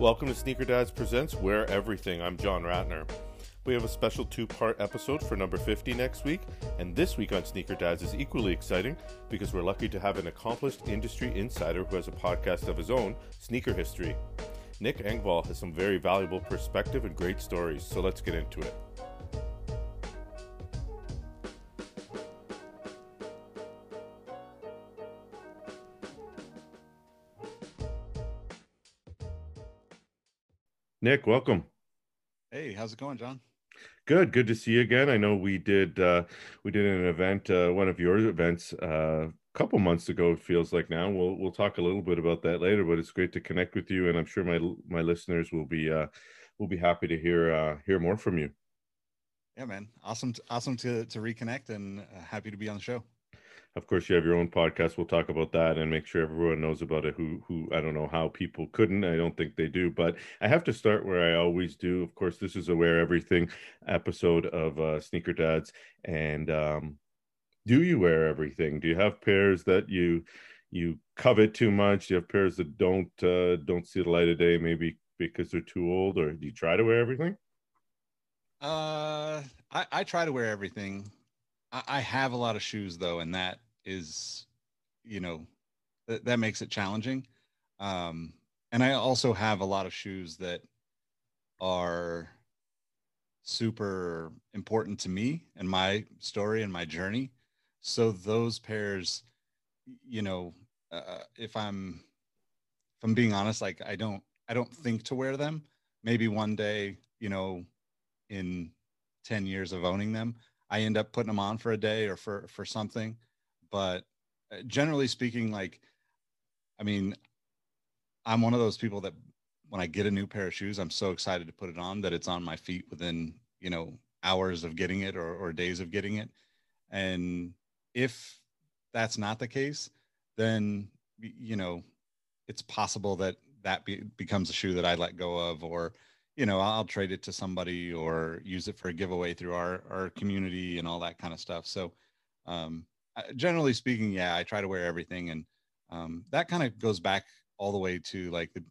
Welcome to Sneaker Dads Presents Wear Everything. I'm John Ratner. We have a special two part episode for number 50 next week, and this week on Sneaker Dads is equally exciting because we're lucky to have an accomplished industry insider who has a podcast of his own, Sneaker History. Nick Engvall has some very valuable perspective and great stories, so let's get into it. Nick, welcome. Hey, how's it going, John? Good, good to see you again. I know we did uh, we did an event, uh, one of your events, uh, a couple months ago. It feels like now. We'll we'll talk a little bit about that later. But it's great to connect with you, and I'm sure my my listeners will be uh, will be happy to hear uh, hear more from you. Yeah, man, awesome, to, awesome to to reconnect, and uh, happy to be on the show of course you have your own podcast. We'll talk about that and make sure everyone knows about it who who i don't know how people couldn't. I don't think they do but i have to start where i always do. Of course this is a wear everything episode of uh, sneaker dads and um, do you wear everything? Do you have pairs that you you covet too much? Do you have pairs that don't uh, don't see the light of day maybe because they're too old or do you try to wear everything? Uh i i try to wear everything I have a lot of shoes though, and that is, you know, that, that makes it challenging. Um, and I also have a lot of shoes that are super important to me and my story and my journey. So those pairs, you know, uh, if I'm if I'm being honest, like I don't I don't think to wear them. Maybe one day, you know, in 10 years of owning them, I end up putting them on for a day or for for something. But uh, generally speaking, like, I mean, I'm one of those people that when I get a new pair of shoes, I'm so excited to put it on that it's on my feet within you know hours of getting it or, or days of getting it. And if that's not the case, then you know it's possible that that be, becomes a shoe that I let go of or you know i'll trade it to somebody or use it for a giveaway through our our community and all that kind of stuff. So um, generally speaking yeah i try to wear everything and um, that kind of goes back all the way to like the,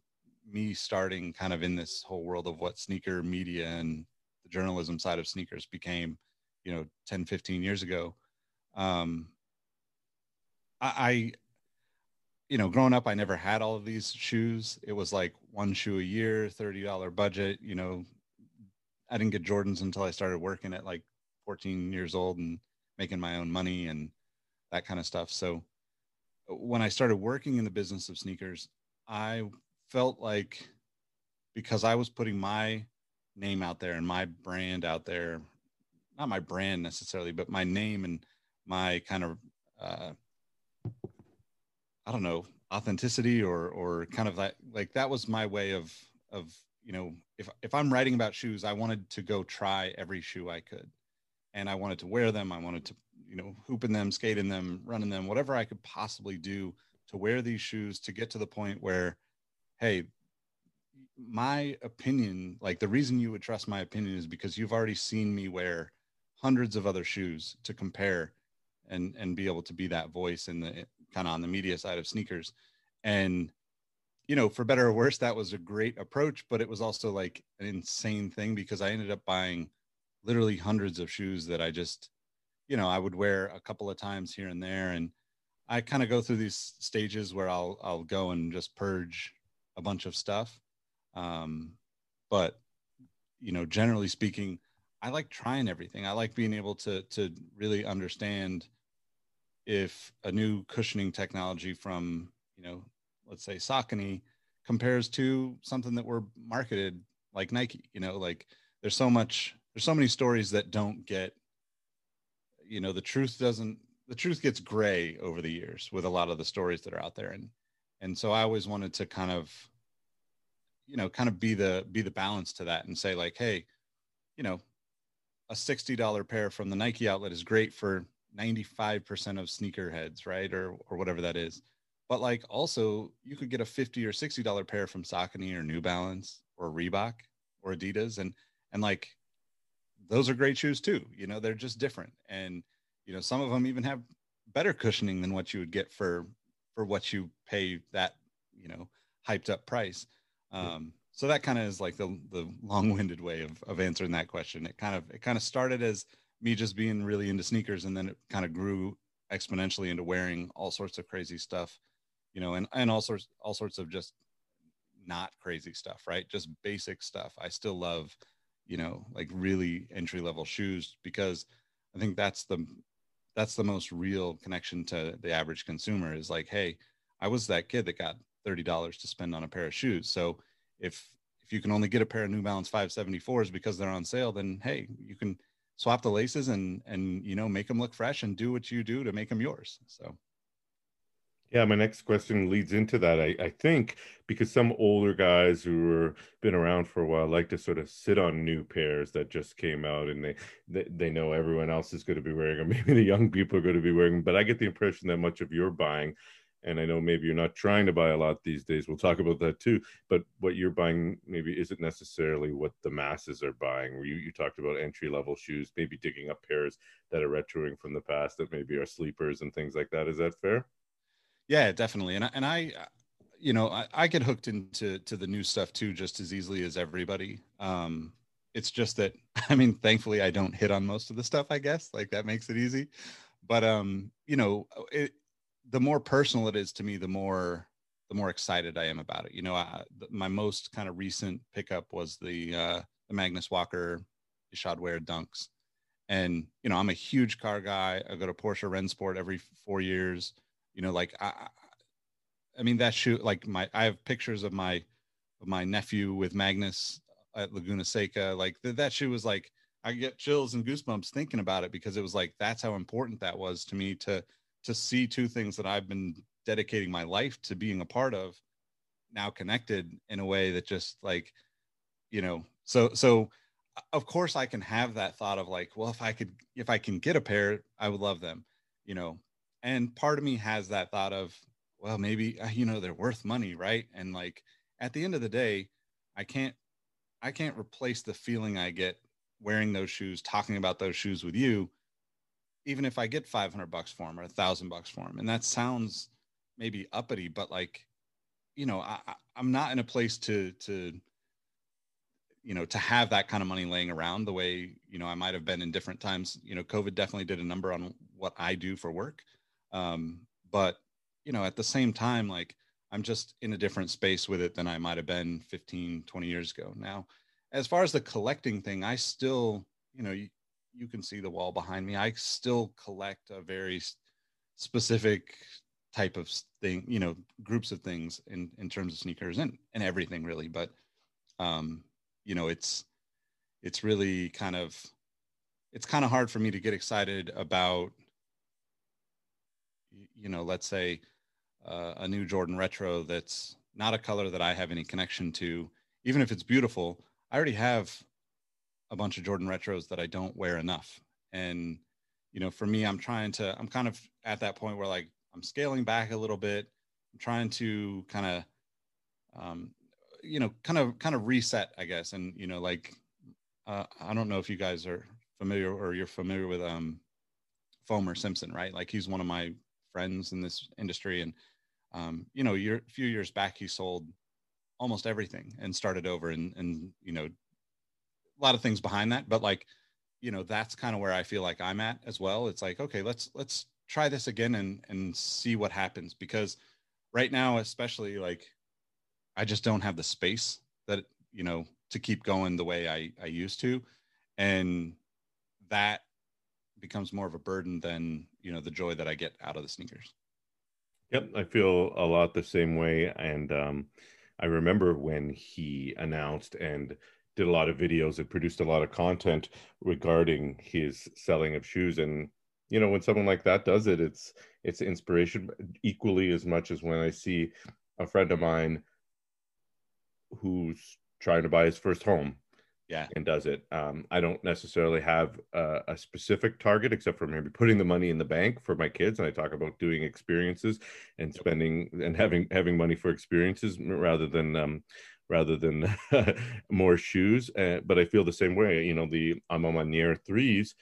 me starting kind of in this whole world of what sneaker media and the journalism side of sneakers became you know 10 15 years ago. Um, I, you know, growing up, I never had all of these shoes. It was like one shoe a year, $30 budget. You know, I didn't get Jordans until I started working at like 14 years old and making my own money and that kind of stuff. So when I started working in the business of sneakers, I felt like because I was putting my name out there and my brand out there, not my brand necessarily, but my name and my kind of uh, I don't know, authenticity or or kind of that like that was my way of of you know if if I'm writing about shoes, I wanted to go try every shoe I could, and I wanted to wear them. I wanted to you know hoop in them, skate in them, run in them, whatever I could possibly do to wear these shoes to get to the point where, hey, my opinion, like the reason you would trust my opinion is because you've already seen me wear hundreds of other shoes to compare and and be able to be that voice in the kind of on the media side of sneakers. And you know for better or worse that was a great approach but it was also like an insane thing because i ended up buying literally hundreds of shoes that i just you know i would wear a couple of times here and there. And i kind of go through these stages where i'll i'll go and just purge a bunch of stuff. Um but you know generally speaking i like trying everything. I like being able to to really understand if a new cushioning technology from you know let's say Saucony compares to something that were marketed like Nike you know like there's so much there's so many stories that don't get you know the truth doesn't the truth gets gray over the years with a lot of the stories that are out there. And and so I always wanted to kind of you know kind of be the be the balance to that and say like hey you know a $60 pair from the Nike outlet is great for 95% of sneakerheads, right? Or or whatever that is. But like also you could get a 50 or 60 dollar pair from Saucony or New Balance or Reebok or Adidas and and like those are great shoes too. You know, they're just different. And you know, some of them even have better cushioning than what you would get for for what you pay that, you know, hyped up price. Um, so that kind of is like the the long-winded way of of answering that question. It kind of it kind of started as me just being really into sneakers, and then it kind of grew exponentially into wearing all sorts of crazy stuff, you know, and and all sorts all sorts of just not crazy stuff, right? Just basic stuff. I still love, you know, like really entry level shoes because I think that's the that's the most real connection to the average consumer is like, hey, I was that kid that got thirty dollars to spend on a pair of shoes. So if if you can only get a pair of New Balance 574s because they're on sale, then hey, you can swap the laces and and you know make them look fresh and do what you do to make them yours. So yeah, my next question leads into that. I, I think because some older guys who are been around for a while like to sort of sit on new pairs that just came out and they they, they know everyone else is going to be wearing them. Maybe the young people are going to be wearing them. But I get the impression that much of your buying and I know maybe you're not trying to buy a lot these days. We'll talk about that too. But what you're buying maybe isn't necessarily what the masses are buying. You you talked about entry level shoes, maybe digging up pairs that are retroing from the past that maybe are sleepers and things like that. Is that fair? Yeah, definitely. And I, and I, you know, I, I get hooked into to the new stuff too, just as easily as everybody. Um, it's just that I mean, thankfully, I don't hit on most of the stuff. I guess like that makes it easy. But um, you know, it, the more personal it is to me, the more the more excited I am about it. You know, I, my most kind of recent pickup was the uh, the Magnus Walker Ishod Wair Dunks, and you know, I'm a huge car guy. I go to Porsche Rennsport every four years. You know, like I, I mean that shoe. Like my, I have pictures of my of my nephew with Magnus at Laguna Seca. Like th- that shoe was like I get chills and goosebumps thinking about it because it was like that's how important that was to me to to see two things that I've been dedicating my life to being a part of now connected in a way that just like you know so so of course I can have that thought of like well if I could if I can get a pair I would love them you know and part of me has that thought of well maybe uh, you know they're worth money right? And like at the end of the day I can't I can't replace the feeling I get wearing those shoes talking about those shoes with you even if I get 500 bucks for them or a thousand bucks for them. And that sounds maybe uppity, but like, you know, I, I'm not in a place to, to, you know, to have that kind of money laying around the way, you know, I might have been in different times, you know, COVID definitely did a number on what I do for work. Um, but, you know, at the same time, like I'm just in a different space with it than I might have been 15, 20 years ago. Now, as far as the collecting thing, I still, you know, you can see the wall behind me. I still collect a very specific type of thing, you know, groups of things in in terms of sneakers and and everything really. But um, you know, it's it's really kind of it's kind of hard for me to get excited about you know, let's say uh, a new Jordan retro that's not a color that I have any connection to, even if it's beautiful. I already have a bunch of Jordan retros that I don't wear enough. And, you know, for me, I'm trying to, I'm kind of at that point where like I'm scaling back a little bit. I'm trying to kind of, um, you know, kind of, kind of reset, I guess. And, you know, like, uh, I don't know if you guys are familiar or you're familiar with, um, Foamer Simpson, right? Like he's one of my friends in this industry. And, um, you know, year, a few years back, he sold almost everything and started over and, and, you know, a lot of things behind that, but like, you know, that's kind of where I feel like I'm at as well. It's like, okay, let's let's try this again and and see what happens because right now, especially like, I just don't have the space that you know to keep going the way I I used to, and that becomes more of a burden than you know the joy that I get out of the sneakers. Yep, I feel a lot the same way, and um, I remember when he announced and did a lot of videos and produced a lot of content regarding his selling of shoes. And you know when someone like that does it it's it's inspiration equally as much as when i see a friend of mine who's trying to buy his first home yeah. and does it. Um, i don't necessarily have a, a, specific target except for maybe putting the money in the bank for my kids. And i talk about doing experiences and spending and having having money for experiences rather than um, rather than more shoes. Uh, but I feel the same way. You know, the I'm on my near threes.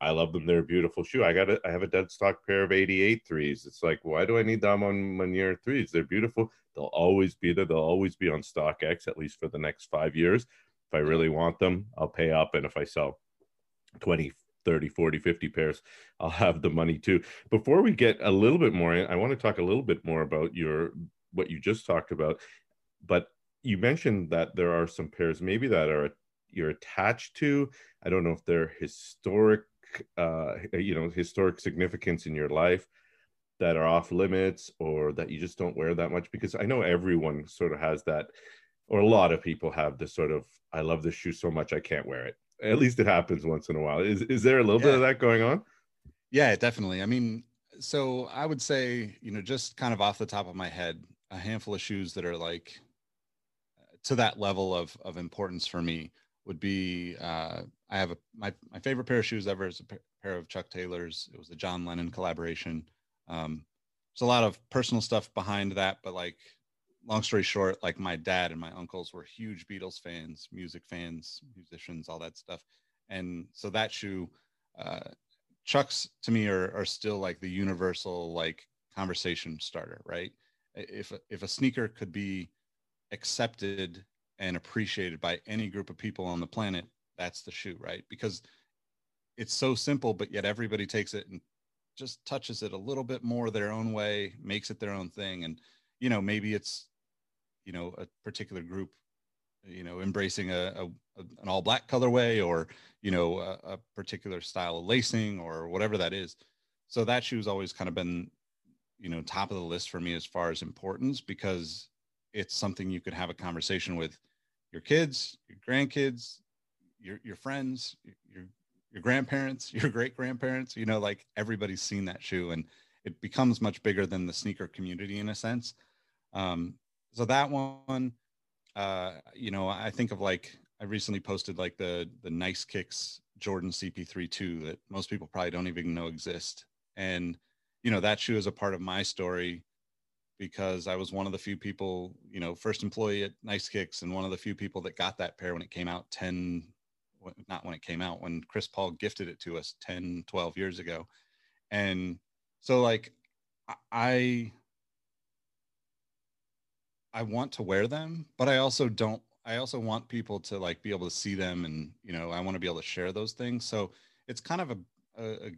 I love them. They're a beautiful shoe. I got it. I have a dead stock pair of 88 threes. It's like, why do I need them on Meunier threes? They're beautiful. They'll always be there. They'll always be on StockX, at least for the next five years. If I really want them, I'll pay up. And if I sell 20, 30, 40, 50 pairs, I'll have the money too. Before we get a little bit more, I want to talk a little bit more about your what you just talked about. But you mentioned that there are some pairs maybe that are you're attached to. I don't know if they're historic uh, you know historic significance in your life that are off limits or that you just don't wear that much because i know everyone sort of has that or a lot of people have this sort of i love this shoe so much i can't wear it at least it happens once in a while is is there a little yeah. bit of that going on yeah definitely i mean so i would say you know just kind of off the top of my head a handful of shoes that are like to that level of of importance for me would be uh, I have a my my favorite pair of shoes ever is a pair of Chuck Taylors. It was a John Lennon collaboration. Um, there's a lot of personal stuff behind that, but like long story short, like my dad and my uncles were huge Beatles fans, music fans, musicians, all that stuff, and so that shoe, uh, Chucks to me are are still like the universal like conversation starter, right? If if a sneaker could be accepted and appreciated by any group of people on the planet, that's the shoe, right? Because it's so simple, but yet everybody takes it and just touches it a little bit more their own way, makes it their own thing. And, you know, maybe it's, you know, a particular group, you know, embracing a, a, an all black colorway or, you know, a, a particular style of lacing or whatever that is. So that shoe's always kind of been, you know, top of the list for me as far as importance because it's something you could have a conversation with your kids, your grandkids, your your friends, your your grandparents, your great grandparents. You know, like everybody's seen that shoe, and it becomes much bigger than the sneaker community in a sense. Um, so that one, uh, you know, I think of like I recently posted like the the Nice Kicks Jordan CP3 2 that most people probably don't even know exist, and you know that shoe is a part of my story because I was one of the few people, you know, first employee at Nice Kicks and one of the few people that got that pair when it came out 10, not when it came out, when Chris Paul gifted it to us 10, 12 years ago. And so like I I want to wear them, but I also don't I also want people to like be able to see them and you know, I want to be able to share those things. So it's kind of a, a, a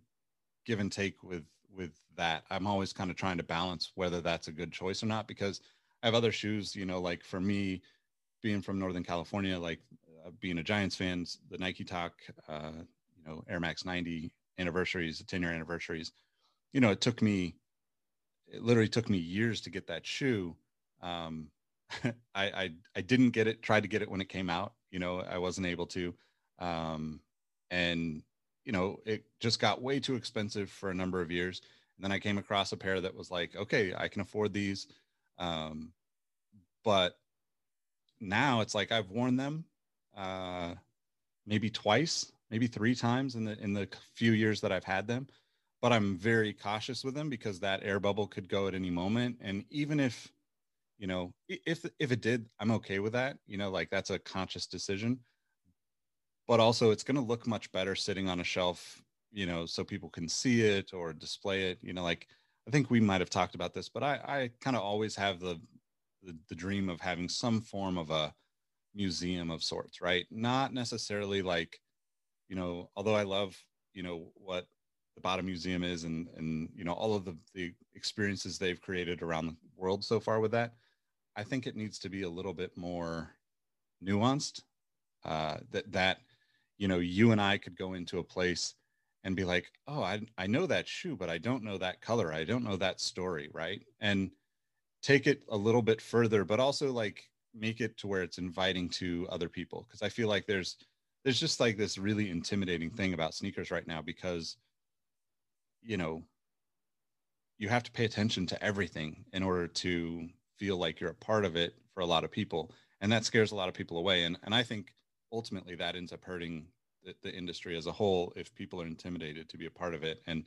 give and take with with that. I'm always kind of trying to balance whether that's a good choice or not because I have other shoes, you know, like for me being from Northern California, like uh, being a Giants fan, the Nike Town, uh, you know, Air Max 90 anniversaries, the 10 year anniversaries, you know, it took me, it literally took me years to get that shoe. Um, I, I, I didn't get it, tried to get it when it came out, you know, I wasn't able to. Um, and you know, it just got way too expensive for a number of years. And then I came across a pair that was like, okay, I can afford these. Um, but now it's like I've worn them uh, maybe twice, maybe three times in the in the few years that I've had them. But I'm very cautious with them because that air bubble could go at any moment. And even if, you know, if if it did, I'm okay with that. You know, like that's a conscious decision but also it's going to look much better sitting on a shelf you know so people can see it or display it you know like i think we might have talked about this but i i kind of always have the, the the dream of having some form of a museum of sorts right? Not necessarily like you know although i love you know what the bottom museum is and and you know all of the the experiences they've created around the world so far with that i think it needs to be a little bit more nuanced uh that that you know, you and I could go into a place and be like, oh, I, I know that shoe, but I don't know that color. I don't know that story. Right. And take it a little bit further, but also like make it to where it's inviting to other people. Cause I feel like there's, there's just like this really intimidating thing about sneakers right now because, you know, you have to pay attention to everything in order to feel like you're a part of it for a lot of people. And that scares a lot of people away. And, and I think ultimately that ends up hurting the, the industry as a whole if people are intimidated to be a part of it. And,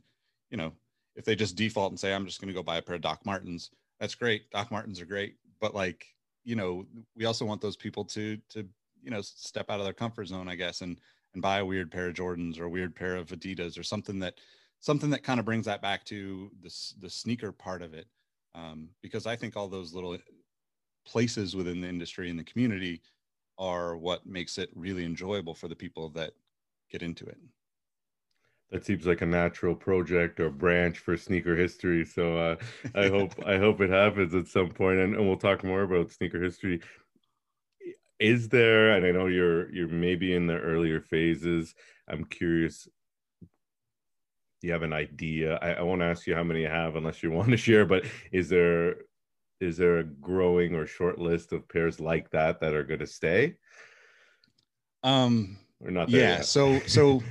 you know, if they just default and say, I'm just going to go buy a pair of Doc Martens, that's great. Doc Martens are great. But like, you know, we also want those people to, to, you know, step out of their comfort zone, I guess, and, and buy a weird pair of Jordans or a weird pair of Adidas or something that something that kind of brings that back to the the sneaker part of it. Um, because I think all those little places within the industry and the community are what makes it really enjoyable for the people that get into it. That seems like a natural project or branch for sneaker history. So uh, I hope I hope it happens at some point, and, and we'll talk more about sneaker history. Is there, and I know you're you're maybe in the earlier phases. I'm curious. You have an idea. I, I won't ask you how many you have unless you want to share. But is there is there a growing or short list of pairs like that that are going to stay? Um, or not? yeah. So so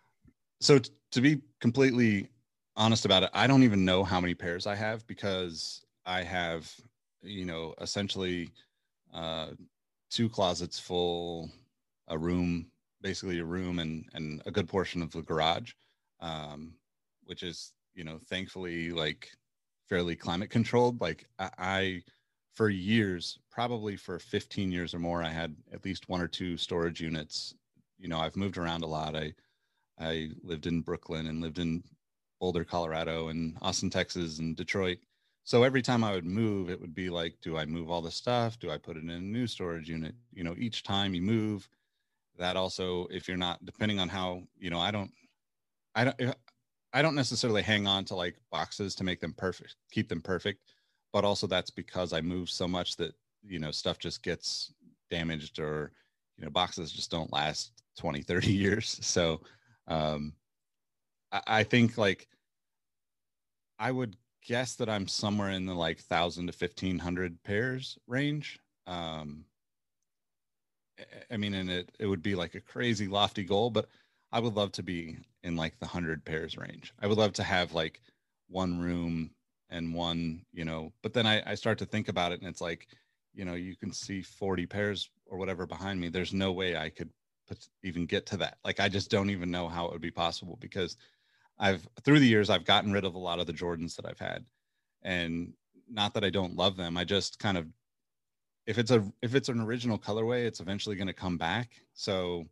so to be completely honest about it, I don't even know how many pairs I have because I have, you know, essentially uh, two closets full, a room, basically a room, and and a good portion of the garage, um, which is, you know, thankfully like fairly climate controlled. Like I, I, for years, probably for 15 years or more, I had at least one or two storage units. You know, I've moved around a lot. I I lived in Brooklyn and lived in Boulder, Colorado, and Austin, Texas, and Detroit. So every time I would move, it would be like, do I move all the stuff? Do I put it in a new storage unit? You know, each time you move, that also, if you're not, depending on how, you know, I don't, I don't, I don't necessarily hang on to like boxes to make them perfect, keep them perfect, but also that's because I move so much that, you know, stuff just gets damaged or, you know, boxes just don't last 20, 30 years. So, um, I, I think like I would guess that I'm somewhere in the like thousand to fifteen hundred pairs range. Um, I mean, and it it would be like a crazy lofty goal, but I would love to be in like the hundred pairs range. I would love to have like one room and one, you know. But then I, I start to think about it, and it's like, you know, you can see forty pairs or whatever behind me. There's no way I could put, even get to that. Like I just don't even know how it would be possible because I've through the years I've gotten rid of a lot of the Jordans that I've had. And not that I don't love them, I just kind of if it's a if it's an original colorway, it's eventually going to come back. So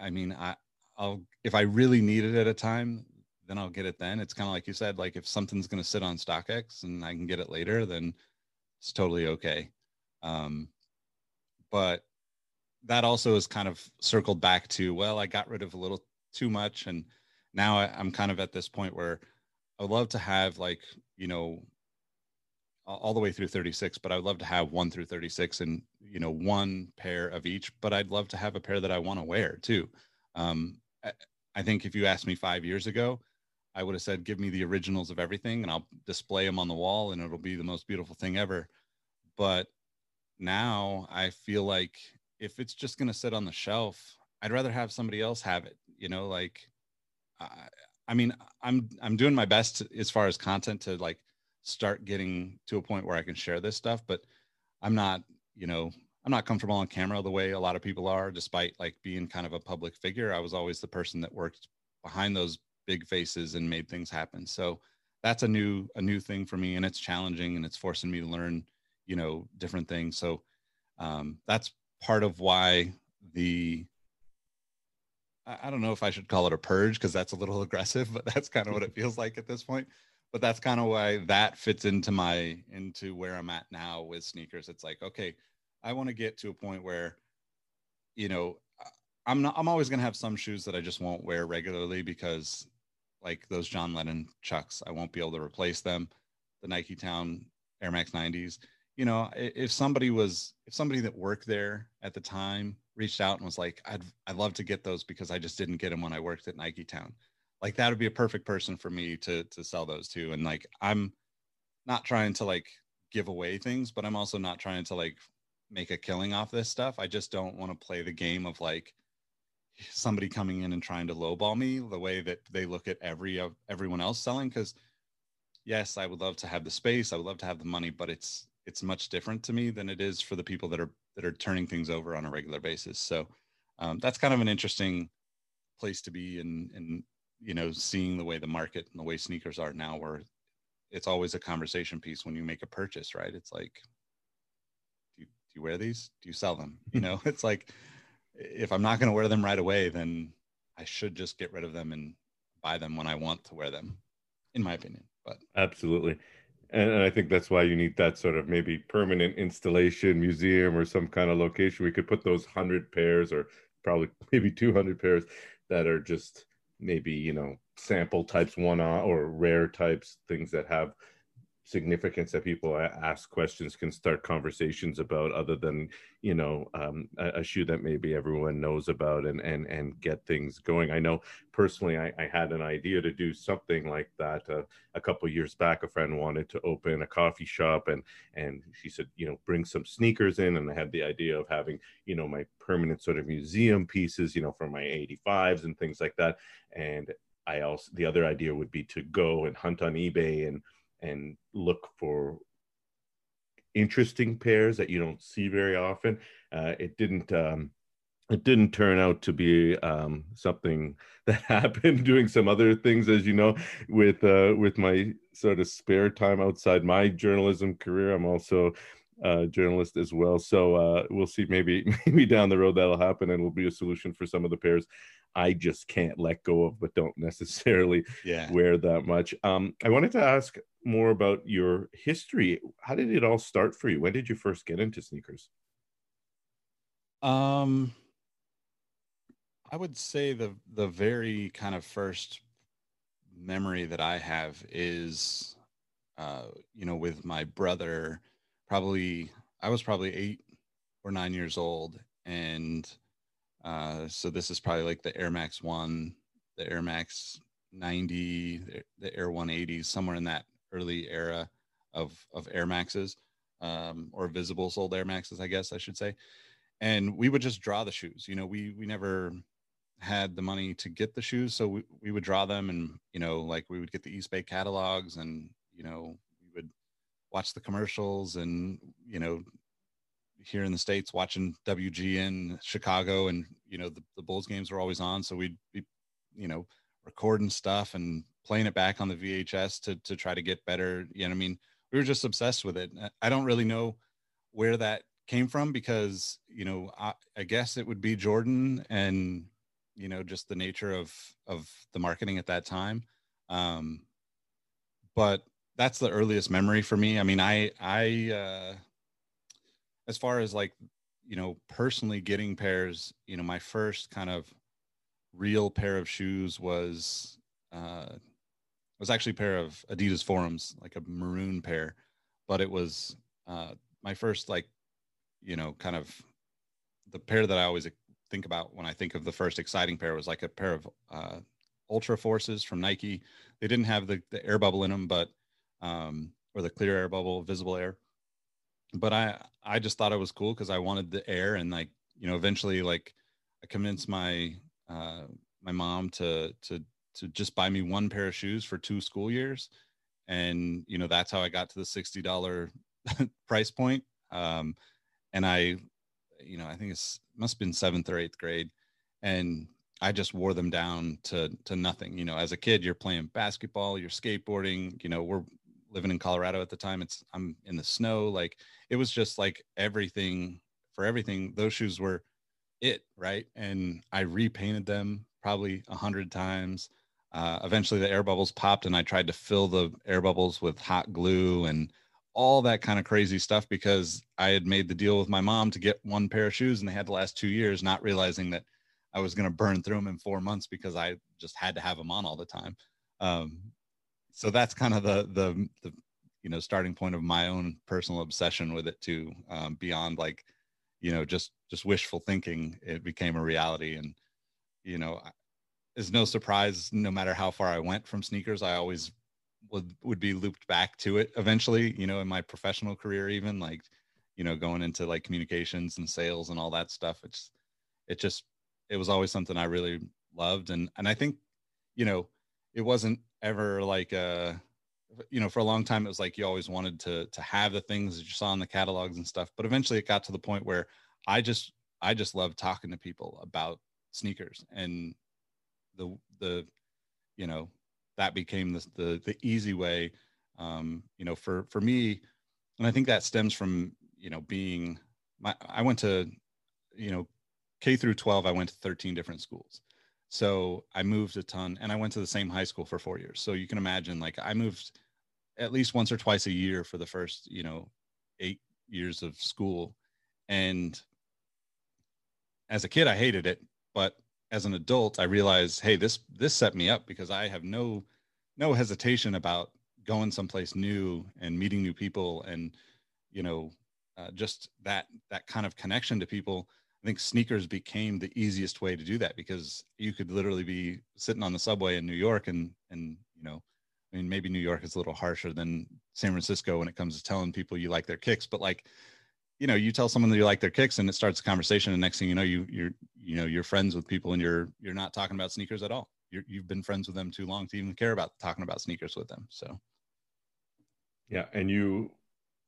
I mean, I I'll if I really need it at a time, then I'll get it then. It's kind of like you said, like if something's going to sit on StockX and I can get it later, then it's totally okay. Um, but that also is kind of circled back to well i got rid of a little too much and now I, i'm kind of at this point where i would love to have like you know all the way through 36 but i'd love to have 1 through 36 and you know one pair of each but i'd love to have a pair that i want to wear too um, I, I think if you asked me five years ago i would have said give me the originals of everything and i'll display them on the wall and it'll be the most beautiful thing ever but now i feel like if it's just going to sit on the shelf, I'd rather have somebody else have it. You know, like, uh, I mean, I'm I'm doing my best to, as far as content to like start getting to a point where I can share this stuff, but I'm not, you know, I'm not comfortable on camera the way a lot of people are, despite like being kind of a public figure. I was always the person that worked behind those big faces and made things happen. So that's a new a new thing for me, and it's challenging and it's forcing me to learn, you know, different things. So um, that's part of why the I don't know if I should call it a purge because that's a little aggressive, but that's kind of what it feels like at this point. But that's kind of why that fits into my into where I'm at now with sneakers. It's like, okay, I want to get to a point where, you know, I'm not I'm always gonna have some shoes that I just won't wear regularly because like those John Lennon chucks, I won't be able to replace them. The Nike Town Air Max 90s you know, if somebody was, if somebody that worked there at the time reached out and was like, I'd, I'd love to get those because I just didn't get them when I worked at Nike Town. Like that would be a perfect person for me to, to sell those to. And like, I'm not trying to like give away things, but I'm also not trying to like make a killing off this stuff. I just don't want to play the game of like somebody coming in and trying to lowball me the way that they look at every, uh, everyone else selling. Cause yes, I would love to have the space. I would love to have the money, but it's, it's much different to me than it is for the people that are that are turning things over on a regular basis. So um, that's kind of an interesting place to be and and you know seeing the way the market and the way sneakers are now where it's always a conversation piece when you make a purchase right it's like do you, wear these do you sell them you hmm. know it's like if I'm not going to wear them right away, then I should just get rid of them and buy them when I want to wear them, in my opinion. But absolutely. And, and I think that's why you need that sort of maybe permanent installation museum or some kind of location. We could put those hundred pairs or probably maybe 200 pairs that are just maybe, you know, sample types one or rare types, things that have significance that people ask questions can start conversations about other than you know um, a, a, shoe that maybe everyone knows about and and and get things going. I know personally i, I had an idea to do something like that uh, a couple years back. A friend wanted to open a coffee shop and and she said you know bring some sneakers in. And i had the idea of having you know my permanent sort of museum pieces you know from my 85s and things like that. And i also the other idea would be to go and hunt on ebay and and look for interesting pairs that you don't see very often. Uh, it didn't. Um, it didn't turn out to be um, something that happened. Doing some other things, as you know, with uh, with my sort of spare time outside my journalism career, I'm also a journalist as well. So uh, we'll see. Maybe maybe down the road that'll happen, and will be a solution for some of the pairs I just can't let go of, but don't necessarily yeah. wear that much. Um, I wanted to ask more about your history. How did it all start for you? When did you first get into sneakers? Um, I would say the the very kind of first memory that I have is, uh, you know, with my brother. Probably I was probably eight or nine years old, and uh, so this is probably like the Air Max One, the Air Max 90, the, Air 180s, somewhere in that early era of of Air Maxes, um, or visible sold Air Maxes, I guess I should say. And we would just draw the shoes. You know, we we never had the money to get the shoes, so we, we would draw them, and you know, like we would get the Eastbay catalogs, and you know, we would watch the commercials, and you know, here in the states watching WGN Chicago, and you know the, the Bulls games were always on, so we'd be you know recording stuff and playing it back on the VHS to to try to get better. You know, I mean, we were just obsessed with it. I don't really know where that came from because you know I, I guess it would be Jordan and you know just the nature of of the marketing at that time. Um, but that's the earliest memory for me. I mean, I I uh, as far as like you know personally getting pairs you know my first kind of real pair of shoes was uh was actually a pair of adidas forums like a maroon pair. But it was uh my first like you know kind of the pair that i always think about when i think of the first exciting pair was like a pair of uh ultra forces from nike. They didn't have the, the air bubble in them but um or the clear air bubble visible air but I I just thought it was cool because I wanted the air and like you know eventually like I convinced my uh, my mom to to to just buy me one pair of shoes for two school years, and you know that's how I got to the sixty dollar price point. Um, and I, you know, I think it's must have been seventh or eighth grade, and I just wore them down to to nothing. You know, as a kid, you're playing basketball, you're skateboarding. You know, we're living in Colorado at the time. It's I'm in the snow. Like it was just like everything for everything. Those shoes were it, right? And I repainted them probably a hundred times. Uh, eventually, the air bubbles popped, and I tried to fill the air bubbles with hot glue and all that kind of crazy stuff because I had made the deal with my mom to get one pair of shoes, and they had to last two years, not realizing that I was going to burn through them in four months because I just had to have them on all the time. Um, so that's kind of the the the you know starting point of my own personal obsession with it too um, beyond like you know just just wishful thinking it became a reality. And you know it's no surprise no matter how far i went from sneakers i always would would be looped back to it eventually you know in my professional career even like you know going into like communications and sales and all that stuff. It's it just it was always something i really loved. And and i think you know it wasn't ever like uh you know for a long time it was like you always wanted to to have the things that you saw in the catalogs and stuff but eventually it got to the point where i just i just love talking to people about sneakers and the the you know that became the the, the easy way um you know for for me and i think that stems from you know being my i went to you know K through 12, I went to 13 different schools. So I moved a ton and I went to the same high school for four years. So you can imagine, like, I moved at least once or twice a year for the first, you know, eight years of school. And as a kid, I hated it. But as an adult, I realized, hey, this this set me up because I have no no hesitation about going someplace new and meeting new people and you know uh, just that that kind of connection to people i think sneakers became the easiest way to do that because you could literally be sitting on the subway in new york and and you know i mean maybe new york is a little harsher than san francisco when it comes to telling people you like their kicks but like you know you tell someone that you like their kicks and it starts a conversation and next thing you know you you're you know you're friends with people and you're you're not talking about sneakers at all. You you've been friends with them too long to even care about talking about sneakers with them so. Yeah and you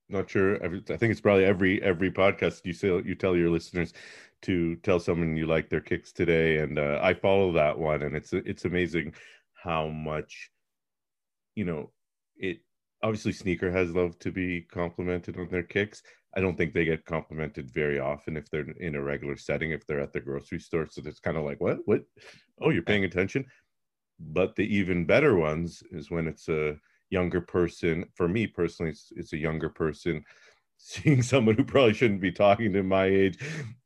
not sure i think it's probably every every podcast you say you tell your listeners to tell someone you like their kicks today and uh, i follow that one and it's it's amazing how much you know it obviously sneaker has loved to be complimented on their kicks I don't think they get complimented very often if they're in a regular setting, if they're at the grocery store. So it's kind of like, what, what? Oh, you're paying attention. But the even better ones is when it's a younger person. For me personally, it's, it's a younger person seeing someone who probably shouldn't be talking to my age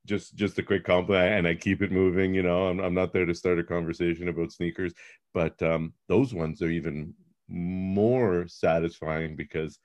just just a quick compliment and i keep it moving you know i'm, I'm not there to start a conversation about sneakers but um, those ones are even more satisfying because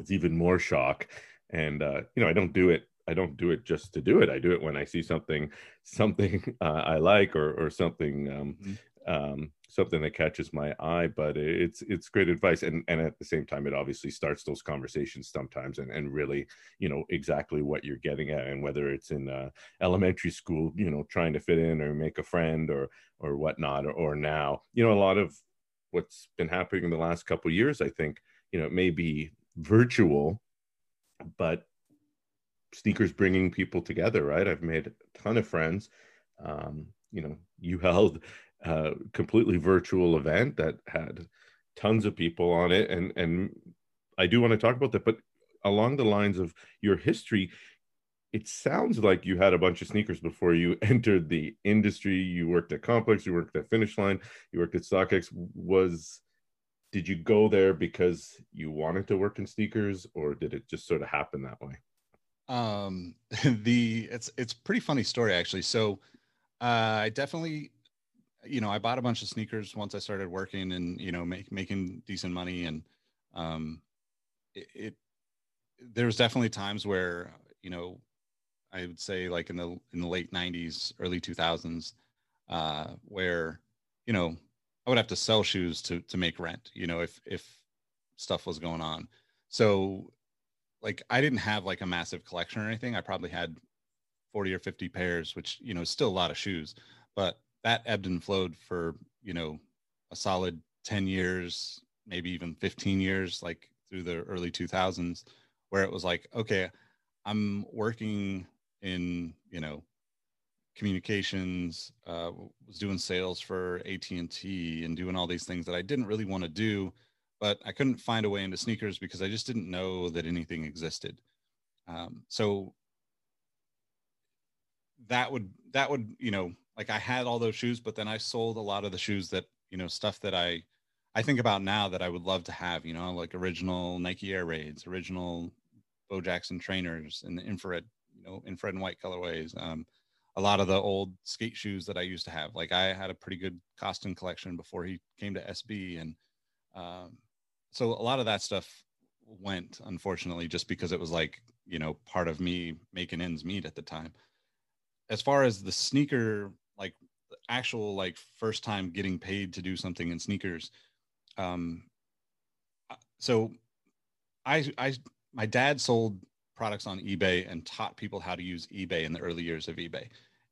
it's even more shock and uh, you know i don't do it i don't do it just to do it i do it when i see something something uh, i like or or something um, mm-hmm. Um, something that catches my eye but it's it's great advice and and at the same time it obviously starts those conversations sometimes and, and really you know exactly what you're getting at and whether it's in uh, elementary school you know trying to fit in or make a friend or or whatnot or, or now you know a lot of what's been happening in the last couple years i think you know it may be virtual but sneakers bringing people together, right? I've made a ton of friends. Um, you know, you held a completely virtual event that had tons of people on it, and and I do want to talk about that. But along the lines of your history, it sounds like you had a bunch of sneakers before you entered the industry. You worked at Complex, you worked at Finish Line, you worked at StockX. Was did you go there because you wanted to work in sneakers or did it just sort of happen that way um the it's it's pretty funny story actually so uh i definitely you know i bought a bunch of sneakers once i started working and you know make, making decent money and um it, it there was definitely times where you know i would say like in the in the late 90s early 2000s uh where you know I would have to sell shoes to to make rent, you know, if if stuff was going on. So like I didn't have like a massive collection or anything. I probably had 40 or 50 pairs, which, you know, is still a lot of shoes, but that ebbed and flowed for, you know, a solid 10 years, maybe even 15 years, like through the early 2000s, where it was like, okay, I'm working in, you know, communications, uh, was doing sales for AT&T and doing all these things that I didn't really want to do, but I couldn't find a way into sneakers because I just didn't know that anything existed. Um, so that would, that would, you know, like I had all those shoes, but then I sold a lot of the shoes that, you know, stuff that I, I think about now that I would love to have, you know, like original Nike Air Raids, original Bo Jackson trainers and the infrared, you know, infrared and white colorways. Um, a lot of the old skate shoes that I used to have. Like I had a pretty good Koston collection before he came to SB, and um, so a lot of that stuff went unfortunately just because it was like you know part of me making ends meet at the time. As far as the sneaker, like actual like first time getting paid to do something in sneakers, um, so I I my dad sold products on eBay and taught people how to use eBay in the early years of eBay.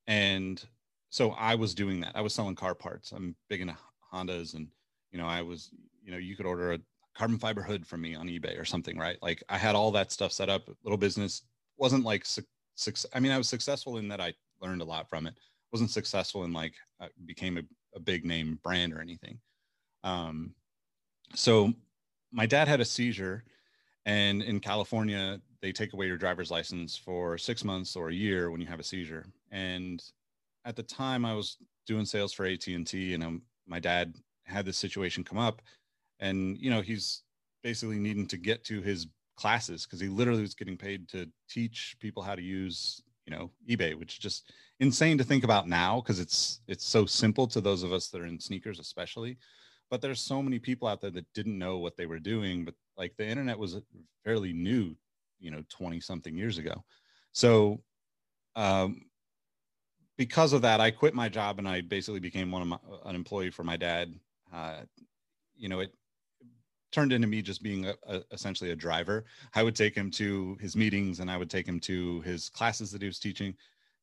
And so I was doing that. I was selling car parts. I'm big into Hondas and you know, I was, you know, you could order a carbon fiber hood from me on eBay or something, right? Like I had all that stuff set up, little business. Wasn't like success. I mean, I was successful in that I learned a lot from it. Wasn't successful in like I became a, a big name brand or anything. Um, so my dad had a seizure And in California, they take away your driver's license for six months or a year when you have a seizure. And at the time, I was doing sales for AT and T, and um, my dad had this situation come up, and you know he's basically needing to get to his classes because he literally was getting paid to teach people how to use you know eBay, which just insane to think about now because it's it's so simple to those of us that are in sneakers, especially. But there's so many people out there that didn't know what they were doing, but like the internet was fairly new, you know, 20 something years ago. So um, because of that, I quit my job and I basically became one of my an employee for my dad. Uh, you know, it turned into me just being a, a, essentially a driver. I would take him to his meetings and I would take him to his classes that he was teaching,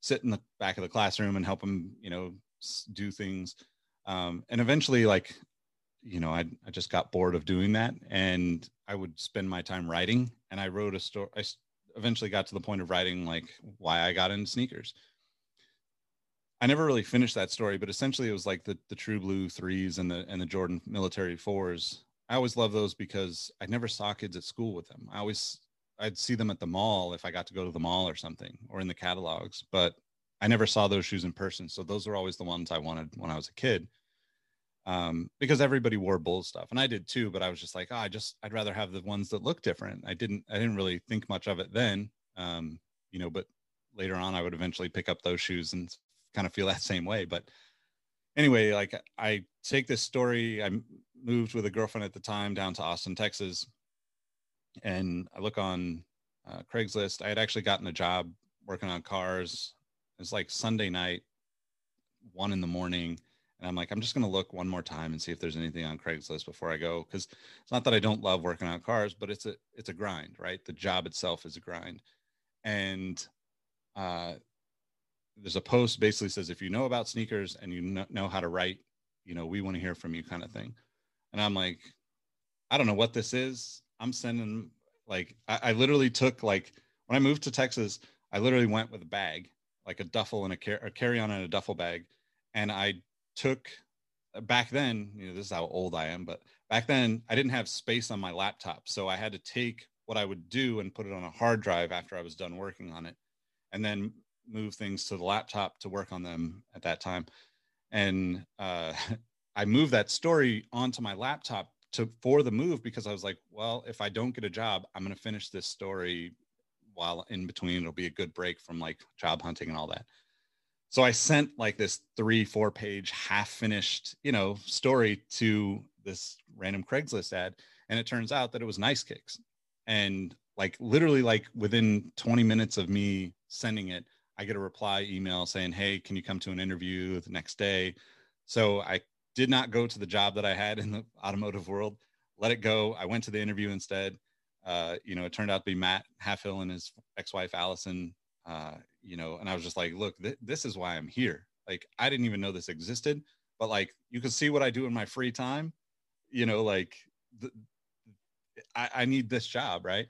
sit in the back of the classroom and help them, you know, do things. Um, and eventually, like, you know, I, I just got bored of doing that and I would spend my time writing. And I wrote a story. I eventually got to the point of writing like why I got into sneakers. I never really finished that story, but essentially it was like the the True Blue threes and the and the Jordan military fours. I always loved those because I never saw kids at school with them. I always I'd see them at the mall if I got to go to the mall or something or in the catalogs, but I never saw those shoes in person. So those were always the ones I wanted when I was a kid. Um, because everybody wore bull stuff and I did too, but I was just like, oh, I just I'd rather have the ones that look different. I didn't I didn't really think much of it then. Um, you know, but later on I would eventually pick up those shoes and kind of feel that same way. But anyway, like I take this story. I moved with a girlfriend at the time down to Austin, Texas, and I look on uh, Craigslist. I had actually gotten a job working on cars. It's like Sunday night, one in the morning. And I'm like, I'm just going to look one more time and see if there's anything on Craigslist before I go. Cause it's not that I don't love working on cars, but it's a, it's a grind, right? The job itself is a grind. And uh, there's a post basically says if you know about sneakers and you know how to write you know we want to hear from you kind of thing and i'm like i don't know what this is i'm sending like i, I literally took like when i moved to texas i literally went with a bag like a duffel and a, car- a carry-on and a duffel bag and i took back then you know this is how old i am but back then i didn't have space on my laptop so i had to take what i would do and put it on a hard drive after i was done working on it and then move things to the laptop to work on them at that time. And uh, I moved that story onto my laptop to for the move because I was like, well, if I don't get a job, I'm going to finish this story while in between. It'll be a good break from like job hunting and all that. So I sent like this three, four page, half finished, you know, story to this random Craigslist ad. And it turns out that it was nice kicks. And like literally like within 20 minutes of me sending it, I get a reply email saying, Hey, can you come to an interview the next day? So I did not go to the job that I had in the automotive world, let it go. I went to the interview instead. Uh, you know, it turned out to be Matt Halfhill and his ex-wife Allison. Uh, you know, and I was just like, look, th- this is why I'm here. Like, I didn't even know this existed, but like, you can see what I do in my free time. You know, like, I, I need this job, right?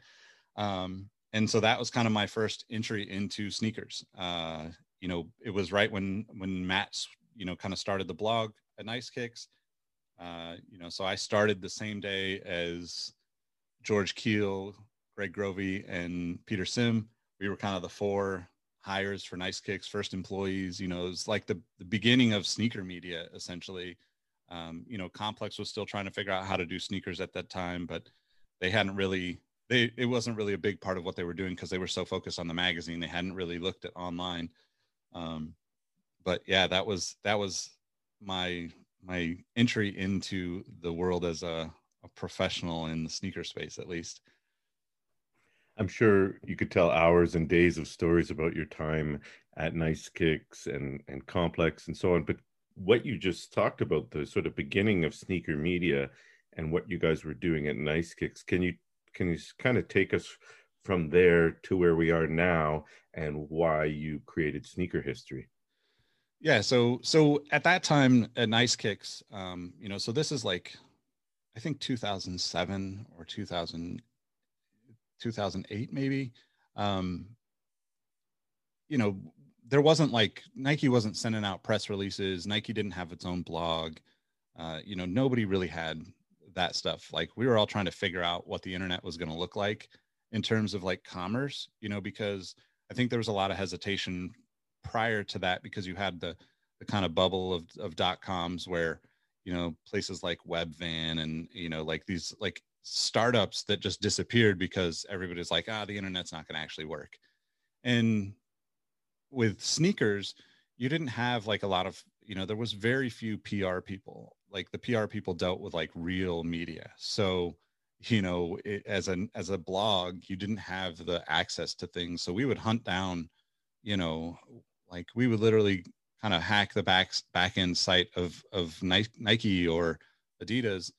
Um, and so that was kind of my first entry into sneakers. Uh, you know, it was right when when Matt's you know kind of started the blog at Nice Kicks. Uh, you know, so I started the same day as George Keel, Greg Grovey, and Peter Sim. We were kind of the four hires for Nice Kicks, first employees. You know, it was like the, the beginning of sneaker media, essentially. Um, you know, Complex was still trying to figure out how to do sneakers at that time, but they hadn't really they it wasn't really a big part of what they were doing because they were so focused on the magazine they hadn't really looked at online um, but yeah that was that was my my entry into the world as a, a professional in the sneaker space at least i'm sure you could tell hours and days of stories about your time at nice kicks and and complex and so on but what you just talked about the sort of beginning of sneaker media and what you guys were doing at nice kicks can you can you kind of take us from there to where we are now and why you created sneaker history? Yeah, so so at that time at Nice Kicks, um, you know, so this is like I think 2007 or 2000 2008 maybe. Um, you know, there wasn't like Nike wasn't sending out press releases. Nike didn't have its own blog. Uh, you know, nobody really had that stuff. Like we were all trying to figure out what the internet was going to look like in terms of like commerce, you know, because I think there was a lot of hesitation prior to that because you had the the kind of bubble of of dot coms where you know places like Webvan and you know like these like startups that just disappeared because everybody's like ah the internet's not going to actually work. And with sneakers you didn't have like a lot of you know there was very few pr people. Like the pr people dealt with like real media. So you know it, as an as a blog you didn't have the access to things. So we would hunt down you know like we would literally kind of hack the back back end site of of nike or adidas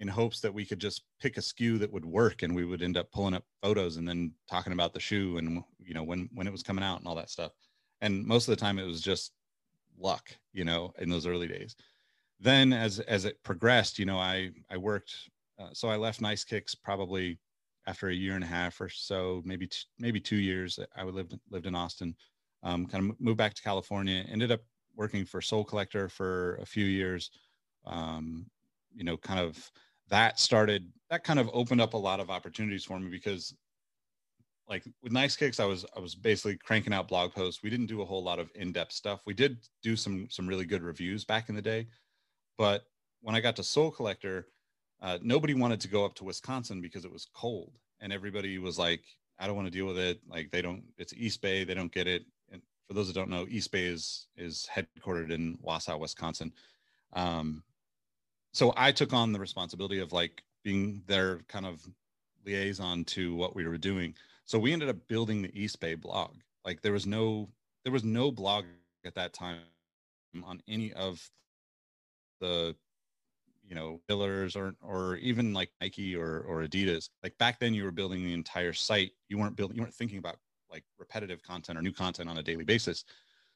in hopes that we could just pick a SKU that would work and we would end up pulling up photos and then talking about the shoe and you know when when it was coming out and all that stuff. And most of the time it was just luck you know in those early days. Then as as it progressed you know i i worked uh, so i left nice kicks probably after a year and a half or so maybe maybe two years. I lived lived in austin um, kind of moved back to california ended up working for Sole Collector for a few years um, you know kind of that started that kind of opened up a lot of opportunities for me because like with nice kicks i was i was basically cranking out blog posts. We didn't do a whole lot of in-depth stuff. We did do some some really good reviews back in the day but when i got to sole Collector uh, nobody wanted to go up to wisconsin because it was cold and everybody was like i don't want to deal with it. Like they don't it's eastbay. They don't get it for those that don't know eastbay is is headquartered in wausau wisconsin um, so I took on the responsibility of like being their kind of liaison to what we were doing. So we ended up building the Eastbay blog. Like there was no there was no blog at that time on any of the you know pillars or or even like Nike or or Adidas. Like back then you were building the entire site. You weren't building you weren't thinking about like repetitive content or new content on a daily basis.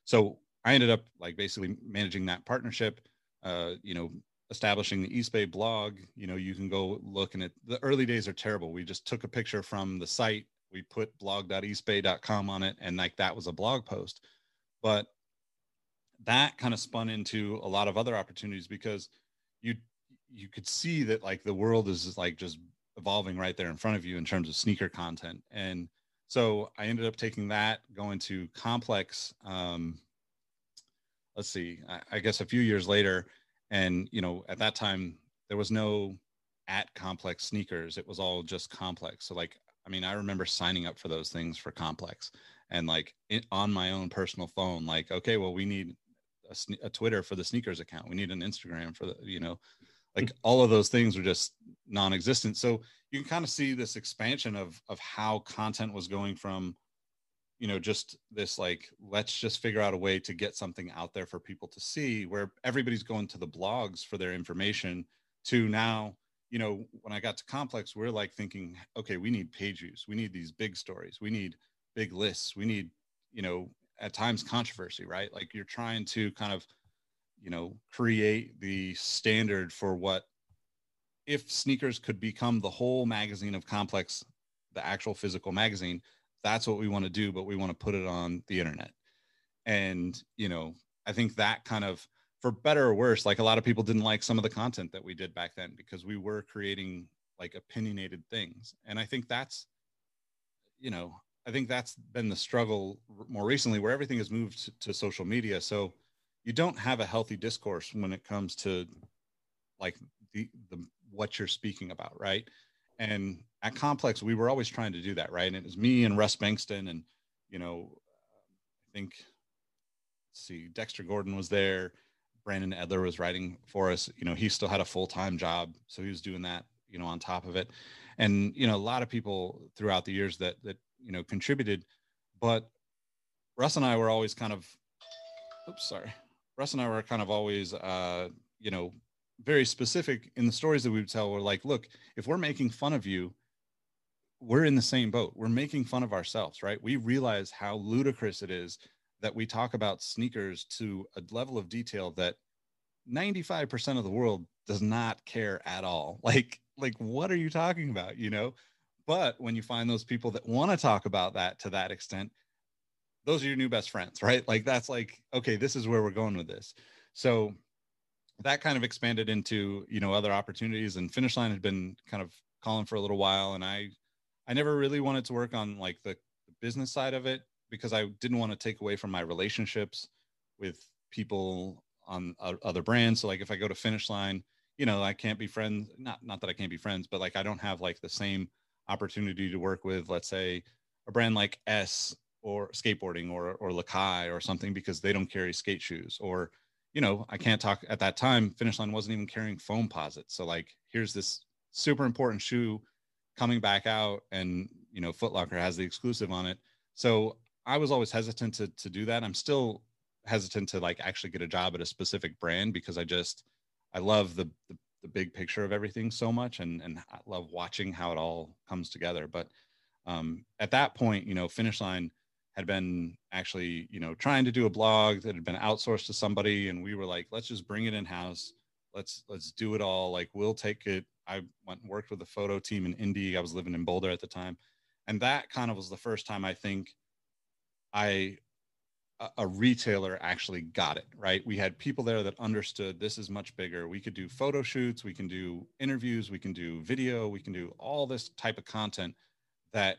So I ended up like basically managing that partnership, uh, you know, establishing the Eastbay blog, you know, you can go look and it the early days are terrible. We just took a picture from the site, we put blog.eastbay.com on it, and like that was a blog post. But that kind of spun into a lot of other opportunities because you you could see that like the world is like just evolving right there in front of you in terms of sneaker content. And so I ended up taking that, going to complex um let's see, I, I guess a few years later and you know at that time there was no at complex sneakers it was all just complex. So like i mean i remember signing up for those things for complex and like it, on my own personal phone like okay well we need a, a, twitter for the sneakers account we need an instagram for the you know like all of those things were just non-existent. So you can kind of see this expansion of of how content was going from you know just this like let's just figure out a way to get something out there for people to see where everybody's going to the blogs for their information to now you know when i got to complex we're like thinking okay we need page views. We need these big stories. We need big lists. We need you know at times controversy right? Like you're trying to kind of you know create the standard for what if sneakers could become the whole magazine of complex the actual physical magazine that's what we want to do but we want to put it on the internet. And you know i think that kind of for better or worse like a lot of people didn't like some of the content that we did back then because we were creating like opinionated things. And i think that's you know i think that's been the struggle more recently where everything has moved to social media. So you don't have a healthy discourse when it comes to like the, the what you're speaking about right and at Complex, we were always trying to do that, right? And it was me and Russ Bengtson, and you know, I think, see, Dexter Gordon was there. Brandon Edler was writing for us. You know, he still had a full time job, so he was doing that, you know, on top of it. And you know, a lot of people throughout the years that that you know contributed, but Russ and I were always kind of, oops, sorry. Russ and I were kind of always, uh, you know, very specific in the stories that we would tell. We're like, look, if we're making fun of you, we're in the same boat. We're making fun of ourselves, right? We realize how ludicrous it is that we talk about sneakers to a level of detail that 95% of the world does not care at all. Like, like what are you talking about, you know? But when you find those people that want to talk about that to that extent, those are your new best friends, right? Like that's like, okay, this is where we're going with this. So that kind of expanded into you know other opportunities and finish line had been kind of calling for a little while and i i never really wanted to work on like the, business side of it because i didn't want to take away from my relationships with people on other brands so like if i go to finish line you know i can't be friends not not that i can't be friends but like i don't have like the same opportunity to work with let's say a brand like s or skateboarding or or lakai or something because they don't carry skate shoes or you know, I can't talk at that time. Finish Line wasn't even carrying Foamposite. So like, here's this super important shoe coming back out, and you know, Footlocker has the exclusive on it. So I was always hesitant to to do that. I'm still hesitant to like actually get a job at a specific brand because I just I love the the, the big picture of everything so much, and and I love watching how it all comes together. But um, at that point, you know, Finish Line had been actually, you know, trying to do a blog that had been outsourced to somebody, and we were like, let's just bring it in house. Let's let's do it all. Like we'll take it. I went and worked with a photo team in Indy. I was living in Boulder at the time, and that kind of was the first time I think I a retailer actually got it right we had people there that understood this is much bigger we could do photo shoots we can do interviews we can do video we can do all this type of content that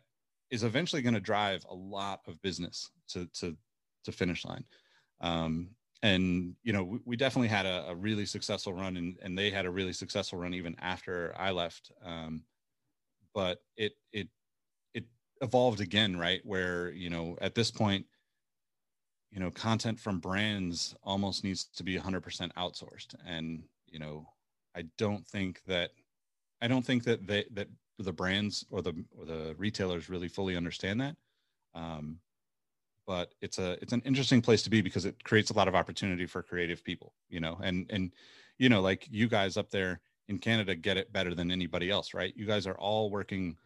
is eventually going to drive a lot of business to to to finish line. Um, and you know we, we definitely had a, a, really successful run and, and they had a really successful run even after i left. Um, but it it it evolved again right where you know at this point you know content from brands almost needs to be 100% outsourced. And you know i don't think that i don't think that they that the brands or the or the retailers really fully understand that. Um, but it's a it's an interesting place to be because it creates a lot of opportunity for creative people, you know, and and you know, like you guys up there in Canada get it better than anybody else, right? You guys are all working,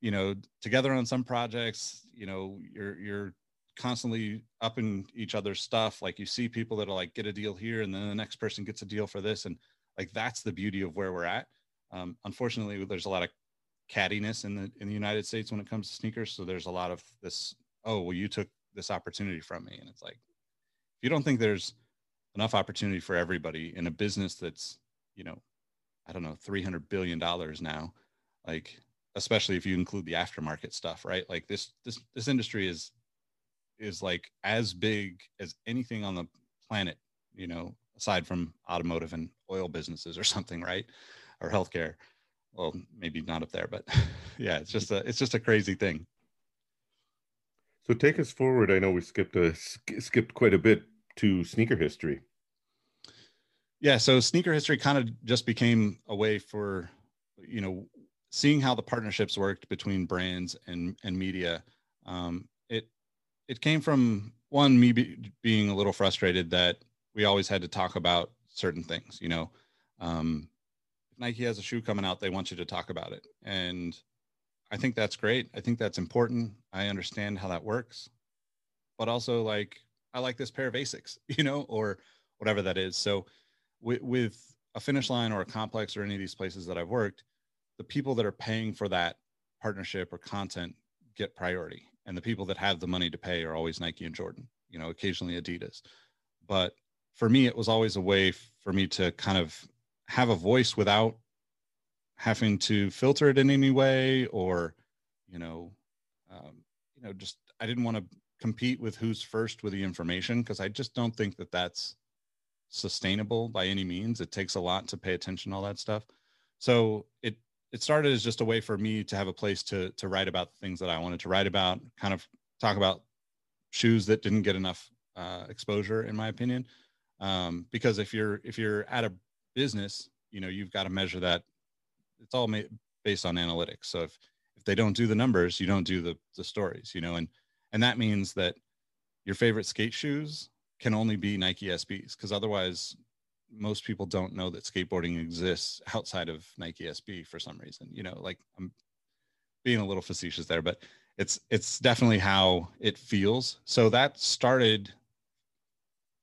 you know, together on some projects. You know, you're you're constantly up in each other's stuff. Like you see people that are like get a deal here, and then the next person gets a deal for this, and like that's the beauty of where we're at. Um, unfortunately, there's a lot of cattiness in the in the United States when it comes to sneakers. So there's a lot of this. Oh, well, you took this opportunity from me, and it's like if you don't think there's enough opportunity for everybody in a business that's you know I don't know three hundred billion dollars now, like especially if you include the aftermarket stuff, right? Like this this this industry is is like as big as anything on the planet, you know, aside from automotive and oil businesses or something, right? Or healthcare well maybe not up there but yeah it's just a it's just a crazy thing. So take us forward. I know we skipped a skipped quite a bit to sneaker history. Yeah so sneaker history kind of just became a way for you know seeing how the partnerships worked between brands and and media. Um, it it came from one me be, being a little frustrated that we always had to talk about certain things you know? Um, Nike has a shoe coming out, they want you to talk about it. And I think that's great. I think that's important. I understand how that works. But also like I like this pair of Asics, you know, or whatever that is. So with, with a finish line or a complex or any of these places that I've worked, the people that are paying for that partnership or content get priority. And the people that have the money to pay are always Nike and Jordan, you know, occasionally Adidas. But for me, it was always a way for me to kind of have a voice without having to filter it in any way or you know um, you know just i didn't want to compete with who's first with the information because i just don't think that that's sustainable by any means. It takes a lot to pay attention to all that stuff. So it it started as just a way for me to have a place to to write about the things that i wanted to write about kind of talk about shoes that didn't get enough uh, exposure in my opinion. Um, because if you're if you're at a business, you know, you've got to measure that. It's all made based on analytics. So if if they don't do the numbers, you don't do the the stories, you know, and and that means that your favorite skate shoes can only be Nike SBs because otherwise most people don't know that skateboarding exists outside of Nike SB for some reason. You know, like I'm being a little facetious there, but it's it's definitely how it feels. So that started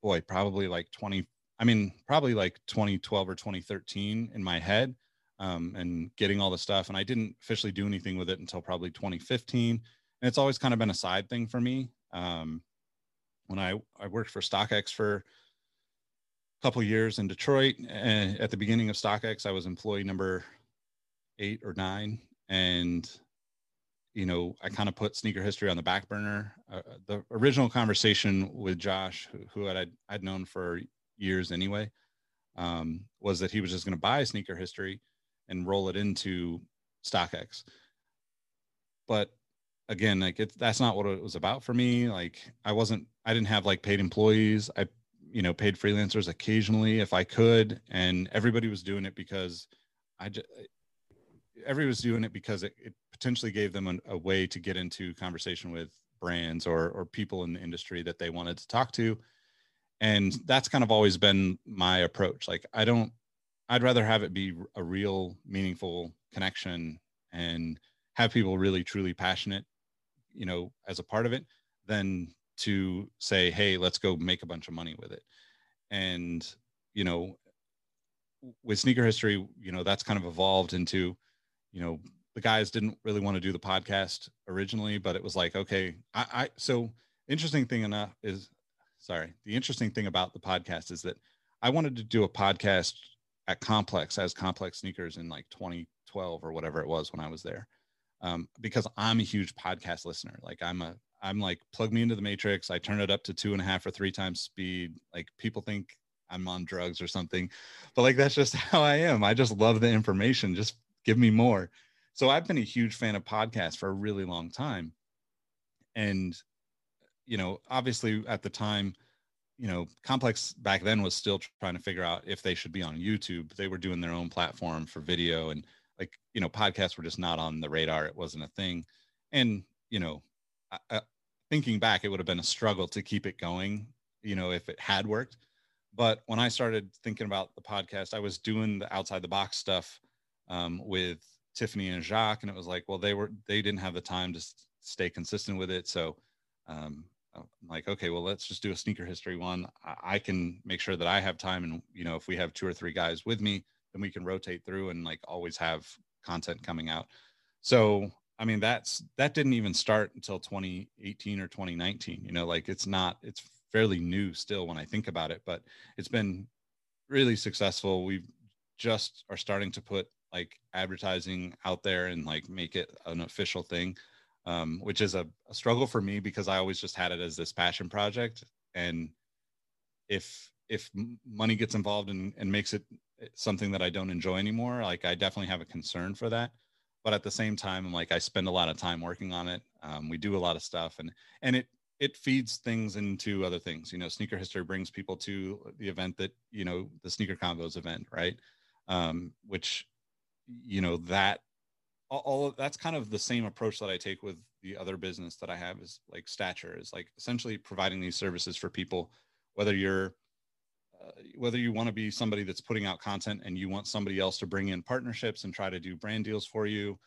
boy, probably like 20 I mean, probably like 2012 or 2013 in my head um, and getting all the stuff. And I didn't officially do anything with it until probably 2015. And it's always kind of been a side thing for me. Um, when I, I worked for StockX for a couple years in Detroit. And at the beginning of StockX, I was employee number eight or nine, and you know, I kind of put sneaker history on the back burner. Uh, the original conversation with Josh, who, who I'd, I'd known for years anyway, um, was that he was just going to buy sneaker history and roll it into StockX. But again, like it, that's not what it was about for me. Like I wasn't, I didn't have like paid employees. I, you know, paid freelancers occasionally if I could, and everybody was doing it because I just, everybody was doing it because it, it potentially gave them an, a way to get into conversation with brands or or people in the industry that they wanted to talk to and that's kind of always been my approach. Like i don't i'd rather have it be a real meaningful connection and have people really truly passionate you know as a part of it than to say hey let's go make a bunch of money with it. And you know with sneaker history you know that's kind of evolved into you know the guys didn't really want to do the podcast originally but it was like okay i, I so interesting thing enough is sorry. The interesting thing about the podcast is that i wanted to do a podcast at complex as complex sneakers in like 2012 or whatever it was when i was there um, because i'm a huge podcast listener. Like i'm a i'm like plug me into the matrix. I turn it up to two and a half or three times speed. Like people think i'm on drugs or something but like that's just how i am. I just love the information. Just give me more. So I've been a huge fan of podcasts for a really long time. And, you know, obviously at the time, you know, Complex back then was still trying to figure out if they should be on YouTube. They were doing their own platform for video and like, you know, podcasts were just not on the radar. It wasn't a thing. And, you know, I, thinking back, it would have been a struggle to keep it going, you know, if it had worked. But when I started thinking about the podcast, I was doing the outside the box stuff um, with Tiffany and Jacques, and it was like, well, they were they didn't have the time to stay consistent with it, so um, like, okay, well, let's just do a sneaker history one. I, can make sure that I have time, and you know, if we have two or three guys with me, then we can rotate through and like always have content coming out. So I mean, that's that didn't even start until 2018 or 2019. You know, like it's not it's fairly new still when I think about it, but it's been really successful. We just are starting to put like advertising out there and like make it an official thing um, which is a, a, struggle for me because i always just had it as this passion project. And if if money gets involved and, and makes it something that i don't enjoy anymore like i definitely have a concern for that. But at the same time i'm like i spend a lot of time working on it. Um, we do a lot of stuff and and it it feeds things into other things. You know sneaker history brings people to the event that you know the sneaker convos event right? Um, which you know that all, that's kind of the same approach that I take with the other business that I have is like stature is like essentially providing these services for people, whether you're uh, whether you want to be somebody that's putting out content and you want somebody else to bring in partnerships and try to do brand deals for you.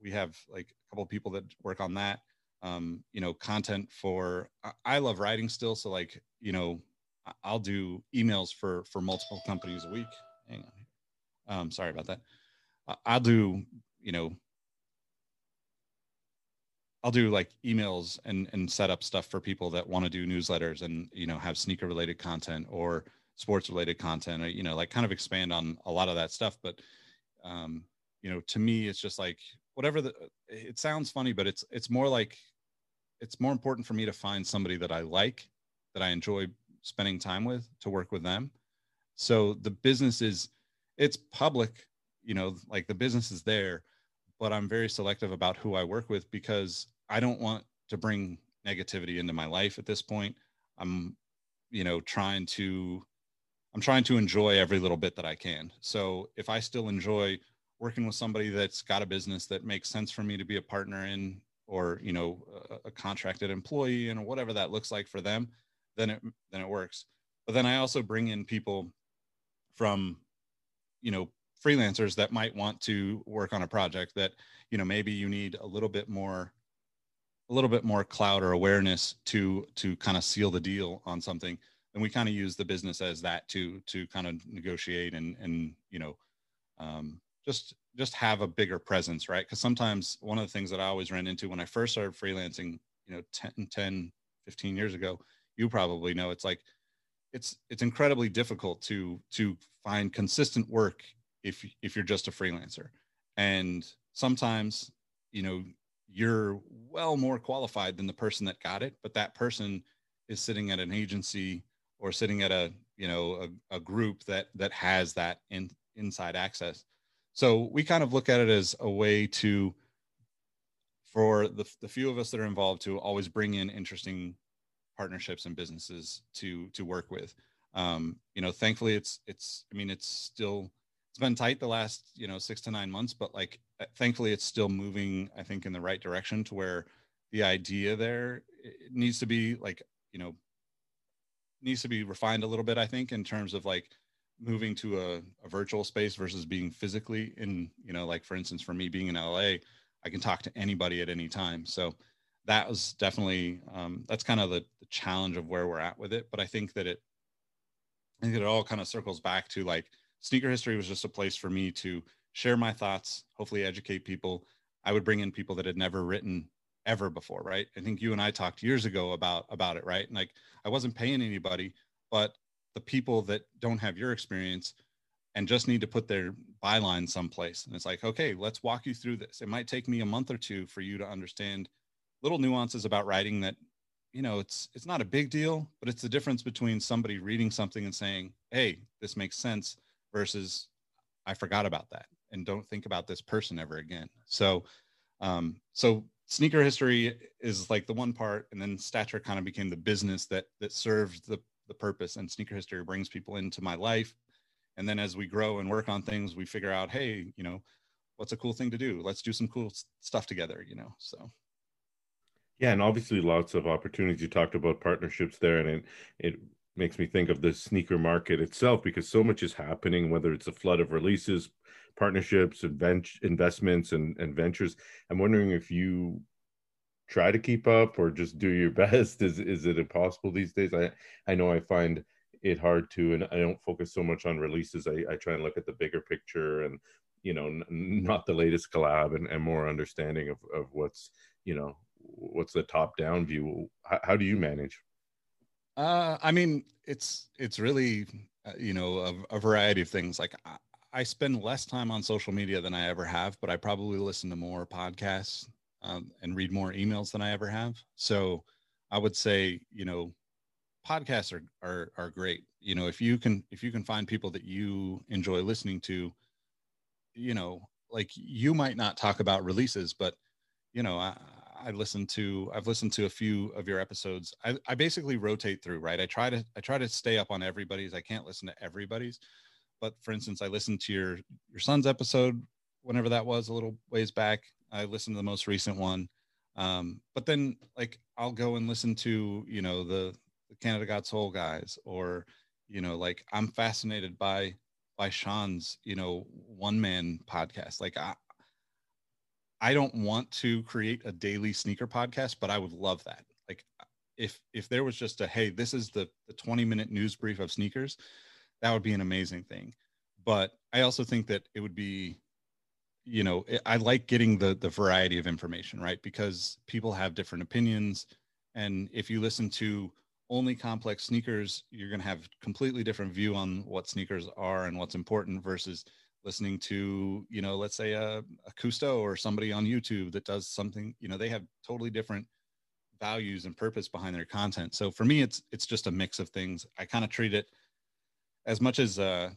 We have like a couple of people that work on that. Um, you know, content for I love writing still, so like you know, I'll do emails for for multiple companies a week. Hang on, um, sorry about that. I'll do, you know, I'll do like emails and and set up stuff for people that want to do newsletters and you know have sneaker related content or sports related content or you know like kind of expand on a lot of that stuff. But um you know to me it's just like whatever the it sounds funny but it's it's more like it's more important for me to find somebody that I like that I enjoy spending time with to work with them. So the business is it's public you know like the business is there but i'm very selective about who i work with because i don't want to bring negativity into my life at this point. I'm you know trying to i'm trying to enjoy every little bit that i can. So if i still enjoy working with somebody that's got a business that makes sense for me to be a partner in or you know a, a contracted employee and whatever that looks like for them then it then it works. But then i also bring in people from you know freelancers that might want to work on a project that you know maybe you need a little bit more a little bit more cloud or awareness to to kind of seal the deal on something. And we kind of use the business as that to to kind of negotiate and and you know um, just just have a bigger presence right? Because sometimes one of the things that i always ran into when i first started freelancing you know 10 10 15 years ago you probably know it's like it's it's incredibly difficult to to find consistent work if if you're just a freelancer. And sometimes you know you're well more qualified than the person that got it but that person is sitting at an agency or sitting at a you know a, a group that that has that in, inside access. So we kind of look at it as a way to for the, the few of us that are involved to always bring in interesting partnerships and businesses to to work with. Um you know thankfully it's it's i mean it's still it's been tight the last you know six to nine months but like uh, thankfully it's still moving i think in the right direction to where the idea there needs to be like you know needs to be refined a little bit i think in terms of like moving to a, a virtual space versus being physically in you know like for instance for me being in la i can talk to anybody at any time. So that was definitely um, that's kind of the, the challenge of where we're at with it but i think that it i think it all kind of circles back to like sneaker history was just a place for me to share my thoughts, hopefully educate people. I would bring in people that had never written ever before, right? I think you and I talked years ago about about it, right? And like I wasn't paying anybody, but the people that don't have your experience and just need to put their byline someplace. And it's like, okay, let's walk you through this. It might take me a month or two for you to understand little nuances about writing that, you know, it's it's not a big deal, but it's the difference between somebody reading something and saying, hey, this makes sense versus I forgot about that and don't think about this person ever again. So, um, so sneaker history is like the one part, and then stature kind of became the business that that served the the purpose. And sneaker history brings people into my life, and then as we grow and work on things, we figure out, hey, you know, what's a cool thing to do? Let's do some cool stuff together. You know, so. Yeah, and obviously lots of opportunities. You talked about partnerships there, and it it makes me think of the sneaker market itself because so much is happening, whether it's a flood of releases, partnerships, invent- investments, and, and ventures. I'm wondering if you try to keep up or just do your best. Is is it impossible these days? I I know I find it hard to, and I don't focus so much on releases. I, I try and look at the bigger picture and you know n- not the latest collab and, and more understanding of, of what's you know what's the top down view how, how do you manage uh, I mean, it's it's really uh, you know a, a, variety of things. Like I, I, spend less time on social media than I ever have, but I probably listen to more podcasts um, and read more emails than I ever have. So I would say you know podcasts are are are great. You know, if you can if you can find people that you enjoy listening to, you know, like you might not talk about releases, but you know, I, I listened to I've listened to a few of your episodes. I, I basically rotate through, right? I try to I try to stay up on everybody's. I can't listen to everybody's. But for instance, I listened to your your son's episode whenever that was a little ways back. I listened to the most recent one. Um, but then like I'll go and listen to, you know, the, the Canada Got Soul guys or, you know, like I'm fascinated by by Sean's, you know, one man podcast. Like I, I don't want to create a daily sneaker podcast, but I would love that. Like uh, if if there was just a hey, this is the the 20 minute news brief of sneakers, that would be an amazing thing. But I also think that it would be you know, I like getting the the variety of information, right? Because people have different opinions and if you listen to only complex sneakers, you're going to have completely different view on what sneakers are and what's important versus listening to you know let's say a, a Cousteau or somebody on youtube that does something you know they have totally different values and purpose behind their content so for me it's it's just a mix of things i kind of treat it as much as uh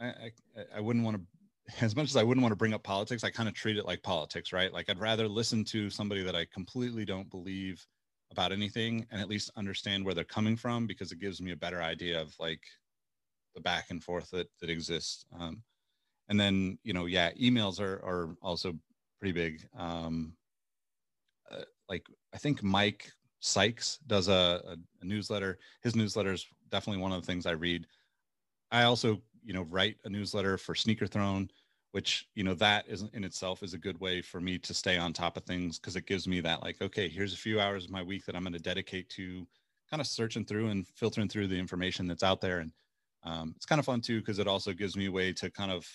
i i, I wouldn't want to as much as I wouldn't want to bring up politics, I kind of treat it like politics, right? Like I'd rather listen to somebody that I completely don't believe about anything and at least understand where they're coming from because it gives me a better idea of like the back and forth that that exists. Um, and then you know yeah emails are are also pretty big. Um uh, like i think mike sykes does a, a, a, newsletter. His newsletter is definitely one of the things i read. I also you know write a newsletter for sneaker throne which you know that is in itself is a good way for me to stay on top of things because it gives me that like okay here's a few hours of my week that i'm going to dedicate to kind of searching through and filtering through the information that's out there. And um, it's kind of fun too because it also gives me a way to kind of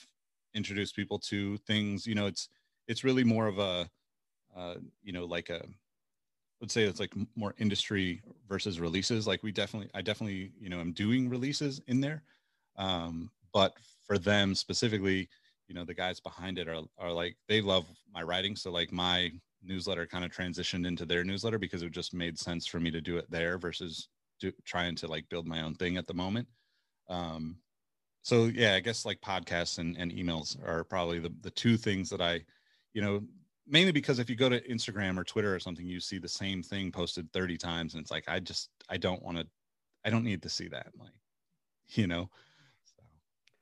introduce people to things you know it's it's really more of a uh, you know like a let's say it's like more industry versus releases. Like we definitely, I definitely, you know, am doing releases in there. Um, but for them specifically, you know, the guys behind it are, are like, they love my writing. So like my newsletter kind of transitioned into their newsletter because it just made sense for me to do it there versus do, trying to like build my own thing at the moment. Um, so yeah, I guess like podcasts and, and emails are probably the, the two things that I, you know, mainly because if you go to Instagram or Twitter or something, you see the same thing posted 30 times. And it's like, I just, I don't want to, I don't need to see that. Like, you know, so.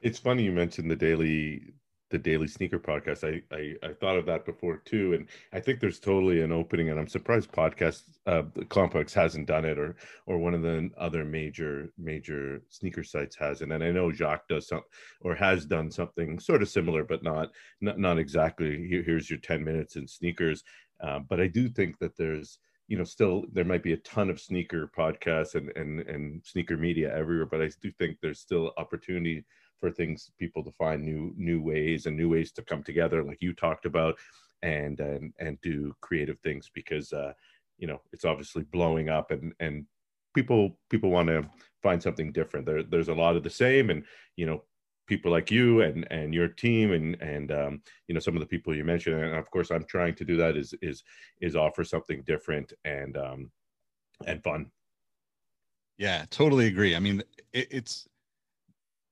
it's funny you mentioned the daily the daily sneaker podcast I, I, I thought of that before too and i think there's totally an opening and i'm surprised podcast uh complex hasn't done it or or one of the other major major sneaker sites hasn't and i know jacques does some or has done something sort of similar but not not, not exactly Here, here's your 10 minutes in sneakers uh, but i do think that there's you know still there might be a ton of sneaker podcasts and and and sneaker media everywhere but i do think there's still opportunity for things people to find new new ways and new ways to come together like you talked about and and and do creative things because uh you know it's obviously blowing up and and people people want to find something different. There there's a lot of the same and you know people like you and and your team and and um, you know some of the people you mentioned. And of course i'm trying to do that is is is offer something different and um and fun. Yeah totally agree. I mean it, it's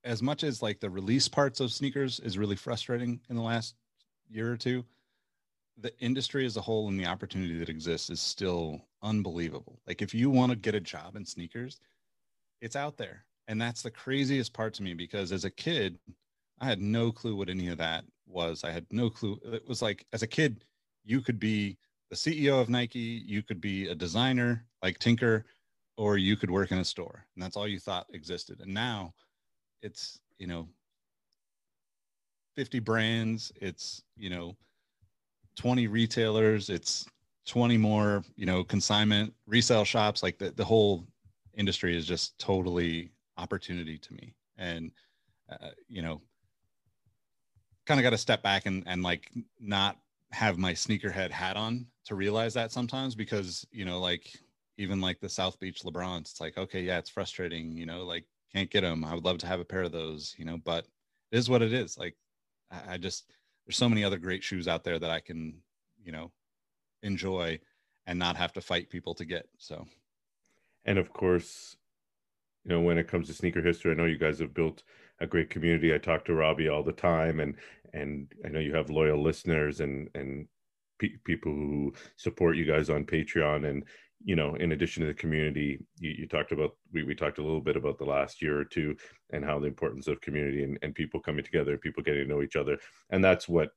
as much as like the release parts of sneakers is really frustrating in the last year or two, the industry as a whole and the opportunity that exists is still unbelievable. Like if you want to get a job in sneakers, it's out there. And that's the craziest part to me because as a kid, I had no clue what any of that was. I had no clue. It was like as a kid, you could be the CEO of Nike, you could be a designer like Tinker, or you could work in a store. And that's all you thought existed. And now it's you know 50 brands it's you know 20 retailers it's 20 more you know consignment resale shops like the, the whole industry is just totally opportunity to me. And uh, you know kind of got to step back and and like not have my sneakerhead hat on to realize that sometimes because you know like even like the south beach lebrons it's like okay yeah it's frustrating you know like can't get them. I would love to have a pair of those, you know, but it is what it is. Like I, just there's so many other great shoes out there that I can, you know, enjoy and not have to fight people to get. So and of course, you know, when it comes to sneaker history, I know you guys have built a great community. I talk to Robbie all the time and and I know you have loyal listeners and and people who support you guys on Patreon and you know, in addition to the community, you, you, talked about, we, we talked a little bit about the last year or two and how the importance of community and, and people coming together people getting to know each other. And that's what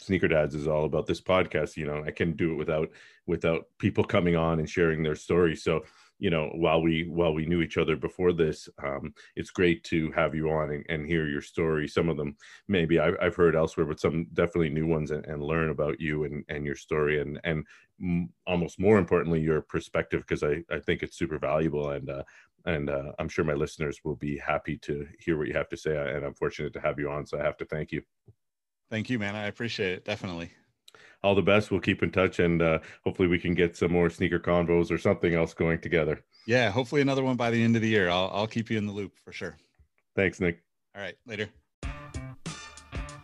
Sneaker Dads is all about. This podcast, you know, I can do it without, without people coming on and sharing their story. So you know while we while we knew each other before this um, it's great to have you on and, and, hear your story. Some of them maybe I've, I've heard elsewhere but some definitely new ones and, and, learn about you and, and your story and and almost more importantly your perspective because I, I think it's super valuable and uh, and uh, I'm sure my listeners will be happy to hear what you have to say and I'm fortunate to have you on so I have to thank you. Thank you man. I appreciate it definitely all the best. We'll keep in touch and uh, hopefully we can get some more sneaker convos or something else going together. Yeah, hopefully another one by the end of the year. I'll, I'll keep you in the loop for sure. Thanks, Nick. All right, later.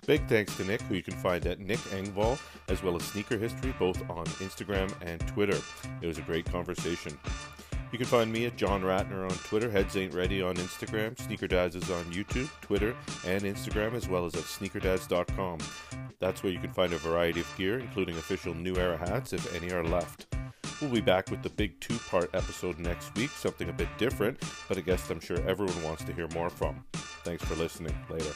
Big thanks to Nick, who you can find at Nick Engvall, as well as Sneaker History, both on Instagram and Twitter. It was a great conversation. You can find me at John Ratner on Twitter, Heads Ain't Ready on Instagram, Sneaker Dads is on YouTube, Twitter, and Instagram, as well as at sneakerdads.com. That's where you can find a variety of gear, including official New Era hats, if any are left. We'll be back with the big two part episode next week, something a bit different, but a guest I'm sure everyone wants to hear more from. Thanks for listening. Later.